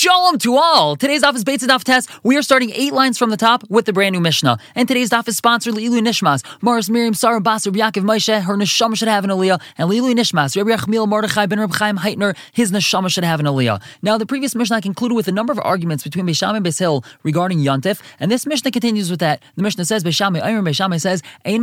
Shalom to all! Today's daf is Beitzah Daf test. We are starting eight lines from the top with the brand new Mishnah. And today's daf is sponsored Lilu Nishmas. Morris Miriam Sarah Basar Yaakov Moshe, her neshama should have an aliyah. And Lilu Nishmas, Rabbi Yachmiel Mordechai ben Reb Chaim Heitner, his neshama should have an aliyah. Now, the previous Mishnah concluded with a number of arguments between Beisham and Beishil regarding Yontif. And this Mishnah continues with that. The Mishnah says, Beisham Ayrim Beisham says, Ein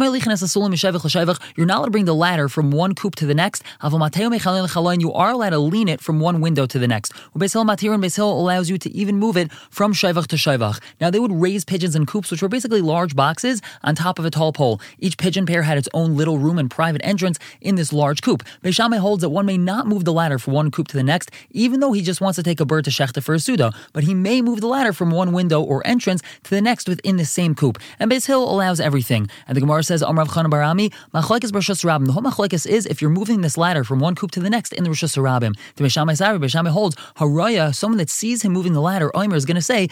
You're not allowed to bring the ladder from one coop to the next. You are allowed to lean it from one window to the next. And allows you to even move it from Shaivach to Shaivach. Now, they would raise pigeons in coops, which were basically large boxes on top of a tall pole. Each pigeon pair had its own little room and private entrance in this large coop. Beishamai holds that one may not move the ladder from one coop to the next, even though he just wants to take a bird to Shechta for a Suda, but he may move the ladder from one window or entrance to the next within the same coop. And Beis Hill allows everything. And the Gemara says, Amrav Chanan Barami, Machlekes Rishus Rabim. The whole Machlekes is if you're moving this ladder from one coop to the next in the Rishus Rabim. The Beishamai Sari, holds, Haraya, someone that sees him moving the ladder, Omer is going to say,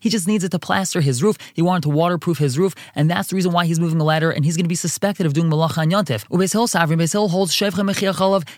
he just needs it to plaster his roof. He wanted to waterproof his roof, and that's the reason why he's moving the ladder, and he's going to be suspected of doing malacha and yontif. Ubeis Hill Savri, Beis Hill holds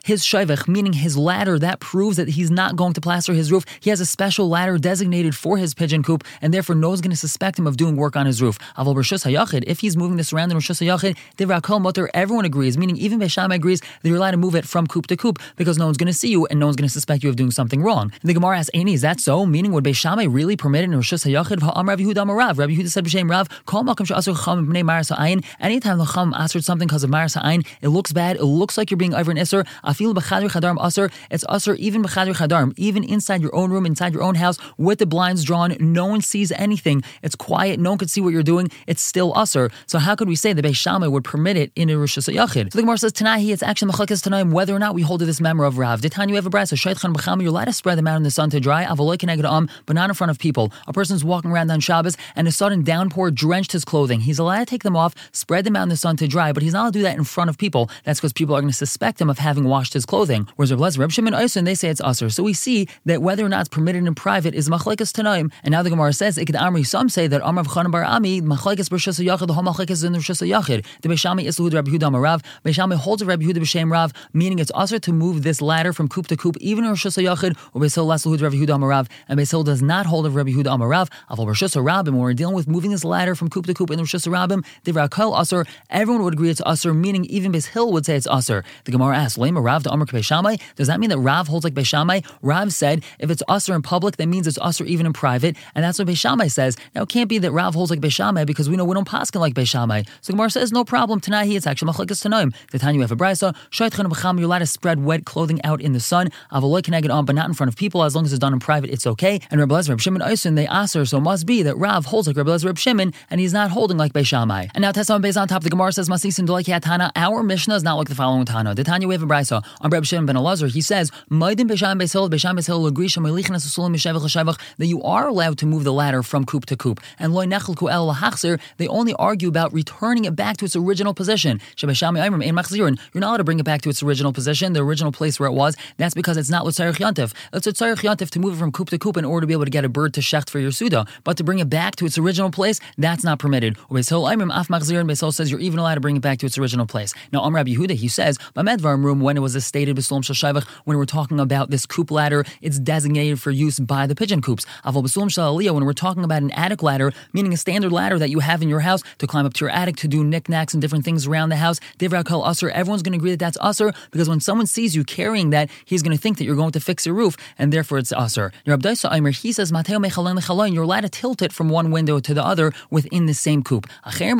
his shevech, meaning his ladder, that proves that he's not going to plaster his roof. He has a special ladder designated for his pigeon coop, and therefore no one's going to suspect him of doing work on his roof. Hayachid, if he's moving this around in Hayachid, Divrakol Mutter, everyone agrees, meaning even Beisham agrees that you're allowed to move it from coop to coop because no one's going to see you and no one's going to suspect you of doing something wrong. And the Gemara asks, Aini, is that so? Meaning, would Beishamai really permit it in Rosh Hayachid? Ha'am Rav Yehuda Amarav. Rabbi Yehuda said B'Shem Rav, Kol Malkam Sha'asur Cham B'nei Maras Ha'ayin. Anytime the Cham answered something because of Maras Ha'ayin, it looks bad, it looks like you're being over an Isser. Afil B'Chadr Chadarm Asur. It's Asur even B'Chadr Chadarm. Even inside your own room, inside your own house, with the blinds drawn, no one sees anything. It's quiet, no one could see what you're doing. It's still Asur. So how could we say that Beishamai would permit it in Rosh Hayachid? So the Gemara says, Tanahi, it's actually Machalikas Tanaim, whether or not we hold to this member of Rav. Did Tanya have a brass? You're allowed to spread them out in the sun to dry, but um, not in front of people. A person's walking around on Shabbos and a sudden downpour drenched his clothing. He's allowed to take them off, spread them out in the sun to dry, but he's not allowed to do that in front of people. That's because people are going to suspect him of having washed his clothing. Whereas Reb Reb Shimon Oyson, they say it's usher. So we see that whether or not it's permitted in private is machlekes tanaim. And now the Gemara says, Ikad Amri, some say that Amrav Chanan Bar Ami, machlekes b'rshus yachid, the whole machlekes is in the rshus yachid. The Beishami is the Rabbi Yehuda Marav. Beishami holds a Yehuda b'shem Rav, meaning it's usher to move this ladder from coop to coop, even in rshus yachid, or And Beisil does not hold of Rabbi Yehuda Amarav. Aval Rosh Rabim, when we're dealing with moving this ladder from coop to coop in Rosh Rabim, Divrakal Asur, everyone would agree it's Asur, meaning even Beis Hill would say it's Asur. The Gemara asks, Lema Rav to Amr Beishamai, does that mean that Rav holds like Beishamai? Rav said, if it's Asur in public, that means it's Asur even in private, and that's what Beishamai says. Now it can't be that Rav holds like Beishamai because we know we don't paskin like Beishamai. So Gemara says, no problem, Tanahi, it's actually Machlekes Tanaim. The Tanya have a brisa, Shaitchan you're allowed to spread wet clothing out in the sun, Avaloy can get on, but not in front of people, as long as it's done in private, it's okay. And Rabbi Lezer, Reb Shimon Oysin, they aser, so must be that Rav holds like Rabbi Lezer, Reb Shimon, and he's not holding like Beishamai. And now Tesam based on top, the Gemara says, Masis and Tana, our Mishnah is not like the following Tana. The Tanya we have a brisa on Reb Shimon ben Elazar, he says, Maidim Beisham Beisil, Beisham Beisil, Agrisha, Melichan Asulim, Mishevach, Shavach, that you are allowed to move the ladder from coop to coop. And Loy Nechel Kuel Lahachser, they only argue about returning it back to its original position. Shabashami Imram, Ein Machzirin, you're not allowed to bring it back to its original position, the original place where it was. That's because it's not Lutzarech Yantif. It's To move it from coop to coop in order to be able to get a bird to shecht for your Suda. But to bring it back to its original place, that's not permitted. Or Beisol Imrim Af Machzir and Beisol says you're even allowed to bring it back to its original place. Now, Am Rabbi Yehuda, he says, Bamedvarim room, when it was stated Besulm Shashavach, when we're talking about this coop ladder, it's designated for use by the pigeon coops. Aval Besulm Shalaliyah, when we're talking about an attic ladder, meaning a standard ladder that you have in your house to climb up to your attic to do knickknacks and different things around the house, Divra Kal Usr, everyone's going to agree that that's Usr because when someone sees you carrying that, he's going to think that you're going to fix your roof, and therefore it's Usr. Rabbi Aimer, he says, Mateo you're allowed to tilt it from one window to the other within the same coop. Acherem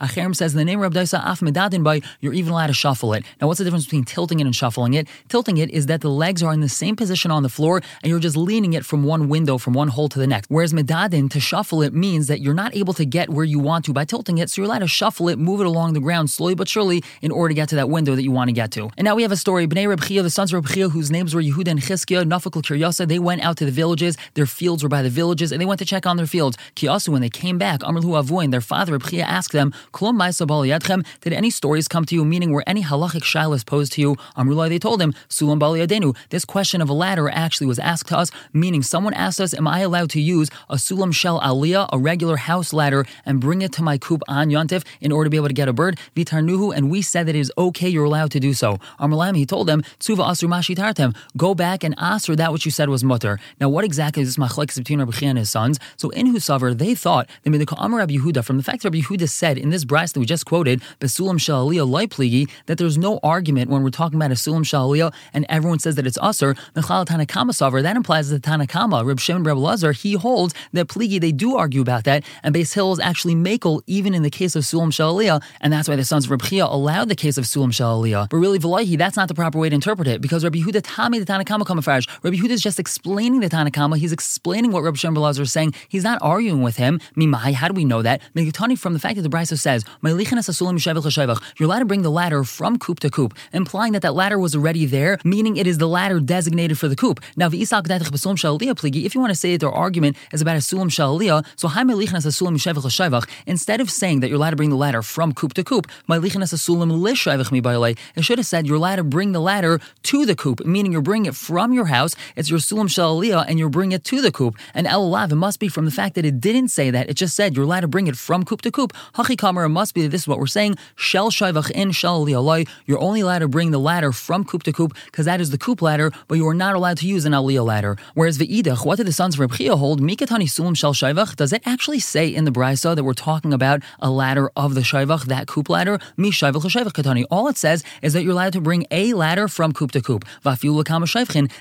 Acherem says in the name of Rabbi Af Medadin by, you're even allowed to shuffle it. Now, what's the difference between tilting it and shuffling it? Tilting it is that the legs are in the same position on the floor, and you're just leaning it from one window, from one hole to the next. Whereas Medadin, to shuffle it means that you're not able to get where you want to by tilting it, so you're allowed to shuffle it, move it along the ground slowly but surely in order to get to that window that you want to get to. And now we have a story. Bnei Reb Chia, the sons of Reb Chia, whose names were Yehuda and Nafakal Kiryasa, they went out to the villages. Their fields were by the villages, and they went to check on their fields. Kiyasu, when they came back, Amrlu Avoin, their father Reb Chia asked them, did any stories come to you, meaning were any halachic shilas posed to you? Amrullah, they told him, Sulam Baliyadenu, this question of a ladder actually was asked to us, meaning someone asked us, Am I allowed to use a Sulam Shel Aliyah, a regular house ladder, and bring it to my coop on Yontif in order to be able to get a bird? Vitarnuhu, and we said that it is okay, you're allowed to do so. Amrullah, he told them, Tsuva Asur Mashi Tartem, go back and and aser that which you said was mutter. Now, what exactly is this machlekes between Rabbi Chia and his sons? So in Husavar, they thought that Medika Amar Rabbi Yehuda, from the fact that Rabbi Yehuda said in this bryce that we just quoted, Besulam Shaliyah Pligi, that there's no argument when we're talking about a Sulam Shaliyah and everyone says that it's Usr, Mechal Tanakama Savar, that implies that Tanakama, Reb Shimon Reb Lazar, he holds that Pligi, they do argue about that, and Beis Hill is actually Makel even in the case of Sulam Shaliyah, and that's why the sons of Reb Chia allowed the case of Sulam Shaliyah. But really, Valahi, that's not the proper way to interpret it, because Rabbi Yehuda Tami the Tanakama Rabbi Huda is just explaining the Tanakama, he's explaining what Rabbi Lazar is saying, he's not arguing with him. Mimai, how do we know that? Megutani from the fact that the Brisa says, you're allowed to bring the ladder from coop to coop, implying that that ladder was already there, meaning it is the ladder designated for the coop. Now, if you want to say that their argument is about a sulam shaliyah, so instead of saying that you're allowed to bring the ladder from coop to coop, it should have said you're allowed to bring the ladder to the coop, meaning you're bringing it from your house, it's your sulam shaliyah, and you're bringing it to the coop. And El it must be from the fact that it didn't say that, it just said you're allowed to bring it from coop to coop. Hachikamer it must be that this is what we're saying. Shel Shaivach in shalaliyah You're only allowed to bring the ladder from coop to coop because that is the coop ladder, but you are not allowed to use an Aliyah ladder. Whereas Ve'idach, what did the sons of Reb Chia hold? Mikatani Sulam Shel Shaivach. Does it actually say in the Brisa that we're talking about a ladder of the Shaivach, that coop ladder? Mi Shaivach Katani. All it says is that you're allowed to bring a ladder from coop to coop.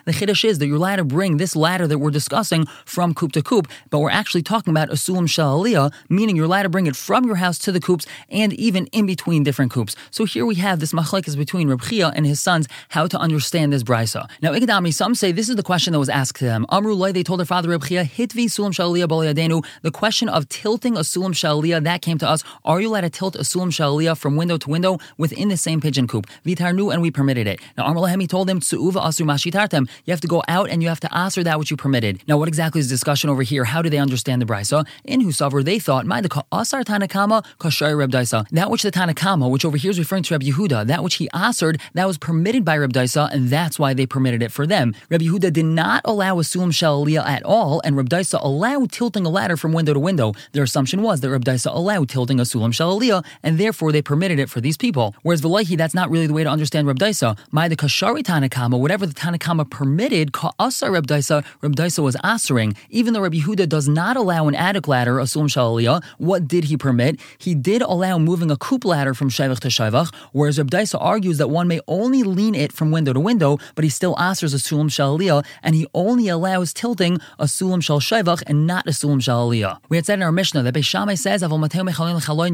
The Chiddush is that you're allowed to bring this ladder that we're discussing from coop to coop, but we're actually talking about a Sulam Shel meaning you're allowed to bring it from your house to the coops and even in between different coops. So here we have this machlekes between Reb Chia and his sons how to understand this brisa. Now, Ikadami, some say this is the question that was asked to them. Amru Lai, they told their father Reb Chia, Hitvi Sulam Shaliyah Balayadenu, the question of tilting a Sulam Shaliyah, that came to us. Are you allowed to tilt a Sulam Shaliyah from window to window within the same pigeon coop? Vitarnu, and we permitted it. Now, Amr Lahemi told them, Tsu'uva Asu Mashitartem, you have to go out and you have to answer that which you permitted. Now, what exactly is the discussion over here? How do they understand the brisa? In Husavar, they thought, Asar Tanakama Kashai Reb Daisa. That which the Tanakama, which over here is referring to Reb Yehuda, that which he asared, that was permitted by Reb Daisa, and that's why they permitted it for them. Reb Yehuda did not allow a Sulam Shaliyah at all, and Reb Daisa allowed tilting a ladder from window to window. Their assumption was that Reb Daisa allowed tilting a Sulam Shaliyah, and therefore they permitted it for these people. Whereas Velahi, that's not really the way to understand Reb Daisa. My the Kashari Tanakama, whatever the Tanakama permitted, Permitted ka'asa Reb Daisa, Reb Daisa was asering. Even though Reb Yehuda does not allow an attic ladder, a Sulam Shaliyah, what did he permit? He did allow moving a coop ladder from Shaivach to Shaivach, whereas Reb Daisa argues that one may only lean it from window to window, but he still asers a Sulam Shaliyah, and he only allows tilting a Sulam Shal Shaivach and not a Sulam Shaliyah. We had said in our Mishnah that Beishamai says,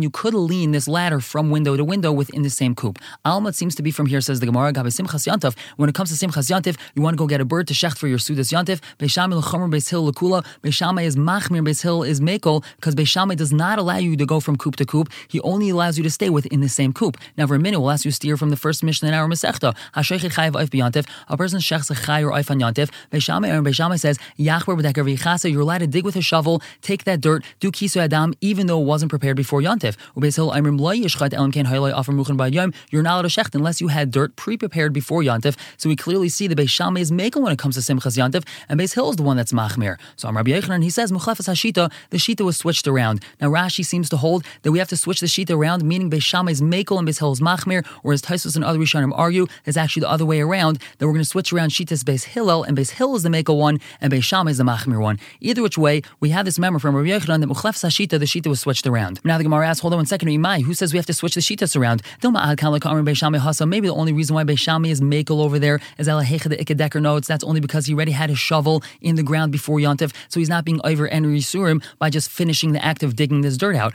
you could lean this ladder from window to window within the same coop. Alma seems to be from here, says the Gemara. When it comes to Simchas Yantiv, you want to go get a bird to shecht for your Sudas Yantiv. Beishamai l'chomer Beis Hill. Beishamai is machmir, Beis Hill is mekel, because Beishamai does not allow you to go from coop to coop. He only allows you to stay within the same coop. Now, for a minute, we'll ask you to steer from the first mission in our Masechta. Hashaychit chayiv oif b'yantiv. A person shechs a chay or oif on yantiv. Beishamai, or Beishamai says, Yachber b'deker v'yichasa, you're allowed to dig with a shovel, take that dirt, do kisu adam, even though it wasn't prepared before yantiv. Ubeis Hill, Imrim lo yishchat elam ken hayloi offer muchen by yom. You're not allowed to shecht unless you had dirt pre-prepared before yantiv. So we clearly see the Beishamai is makel when it comes to Simchas yantiv, and Beis Hill is the one that's machmir. So I'm Rabbi Yochanan, he says, Muchlefas hashita, the shita was switched around. Now Rashi seems to hold that we have to switch the shita around, meaning Beis Shammai is Makel and Beis Hillel is Machmir, whereas Tosfos and other Rishonim argue it's actually the other way around, that we're going to switch around Shitas Beis Hillel, and Beis Hillel is the Makel one, and Beis Shammai is the Machmir one. Either which way, we have this memory from Rabbi Yochanan that Muchlef Sashita, the Shita was switched around. Now the Gemara asks, hold on one second, Imai, who says we have to switch the Shitas around? Maybe the only reason why Beis Shammai is Makel over there is Elahecha the Ikedeker notes, that's only because he already had a shovel in the ground before Yontif, so he's not being over and Risurim by just finishing the act of digging this dirt out.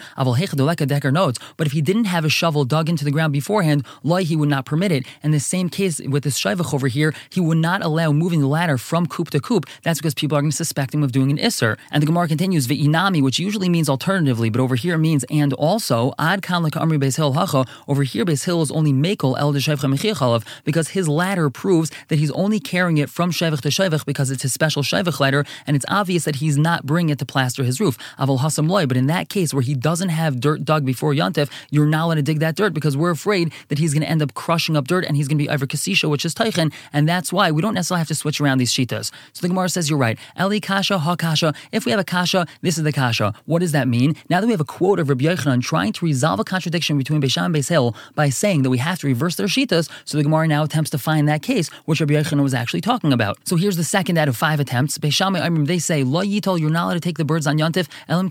Decker notes, but if he didn't have a shovel dug into the ground beforehand, loy he would not permit it. And the same case with this shayvach over here, he would not allow moving the ladder from coop to coop. That's because people are going to suspect him of doing an isser. And the Gemara continues, ve'inami, which usually means alternatively, but over here means and also, ad kan amri beis hacha, over here beis hill is only mekel el de because his ladder proves that he's only carrying it from shayvach to shayvach because it's his special shayvach ladder, and it's obvious that he's not bringing it to plaster his roof. Aval hasam loy, but in that case where he doesn't have dirt dug before Yontif, you're not allowed to dig that dirt because we're afraid that he's going to end up crushing up dirt and he's going to be over kasisha, which is teichen, and that's why we don't necessarily have to switch around these shitas. So the Gemara says you're right. Eli kasha, ha kasha. If we have a kasha, this is the kasha. What does that mean? Now that we have a quote of Rabbi Yochanan trying to resolve a contradiction between Beishan and Beis Hill by saying that we have to reverse their shitas, so the Gemara now attempts to find that case which Rabbi Yochanan was actually actually talking about. So here's the second out of five attempts. They say, Lo yitol, you're not allowed to take the birds on Yontif, elam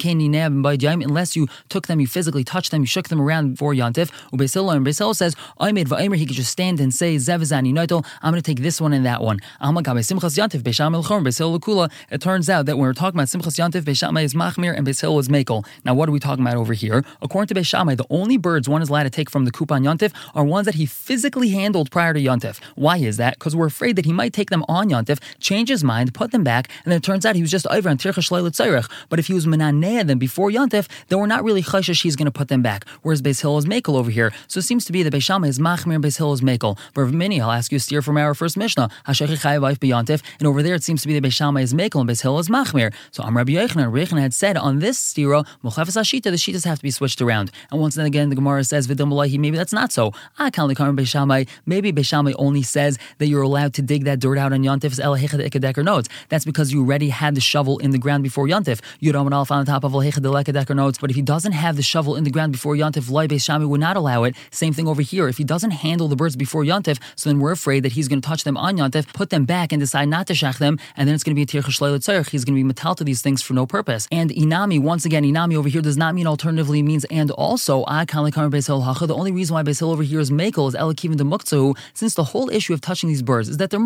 unless you took them, you physically touched them, you shook them around before Yontif. Ubesil and Beisil says, Aymed va'aymer, he could just stand and say, Zevazani noitel, I'm going to take this one and that one. It turns out that when we're talking about Simchas Yontif, Beishamai is machmir and Beisil is makel. Now, what are we talking about over here? According to Beishamai, the only birds one is allowed to take from the Kupan Yontif are ones that he physically handled prior to Yontif. Why is that? Because we're afraid that he might take them on Yontif, change his mind, put them back, and then it turns out he was just over on Tircha Shleilat But if he was Menanea them before Yontif, then we're not really chashish he's going to put them back. Whereas Beis Hill is Makel over here. So it seems to be that Beis Shammai is Machmir and Beis Hill is Makel. For many, I'll ask you steer from our first Mishnah. Hashechi Chayav B'Yontif. And over there it seems to be that Beis Shammai is Makel and Beis Hill is Machmir. So I'm Rabbi Yochanan. Rabbi had said on this stira, Muchafas Ashita, the Shitas have to be switched around. And once then again, the Gemara says, Vidim maybe that's not so. Ah, Maybe Beis Shammai only says that you're allowed to dig that dirt out on Yontif Elahecha notes. That's because you already had the shovel in the ground before Yontif. Yudam and Alpha on the top of Elahecha notes. But if he doesn't have the shovel in the ground before Yontif, Lai Shammai would not allow it. Same thing over here. If he doesn't handle the birds before Yontif, so then we're afraid that he's going to touch them on Yontif, put them back, and decide not to shach them, and then it's going to be a tir tzarech. He's going to be metal to these things for no purpose. And inami, once again, inami over here does not mean alternatively means and also. The only reason why Beis over here is makel is elakivin de muktzah, since the whole issue of touching these birds is that they're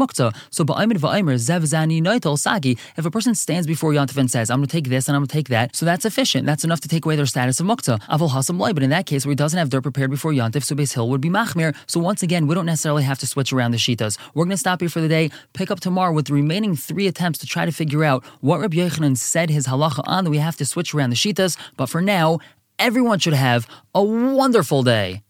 So ba'ayimid va'aymer zev zani noitel sagi. If a person stands before Yontif and says, "I'm going to take this and I'm going to take that," so that's efficient. That's enough to take away their status of muktzah. Avol hasam loy. But in that case, where he doesn't have dirt prepared before Yontif, so Beis Hill would be machmir. So once again, we don't necessarily have to switch around the shitas. We're going to stop here for the day. Pick up tomorrow with the remaining three attempts to try to figure out what Rabbi Yochanan said his halacha on that we have to switch around the shitas. But for now, everyone should have a wonderful day.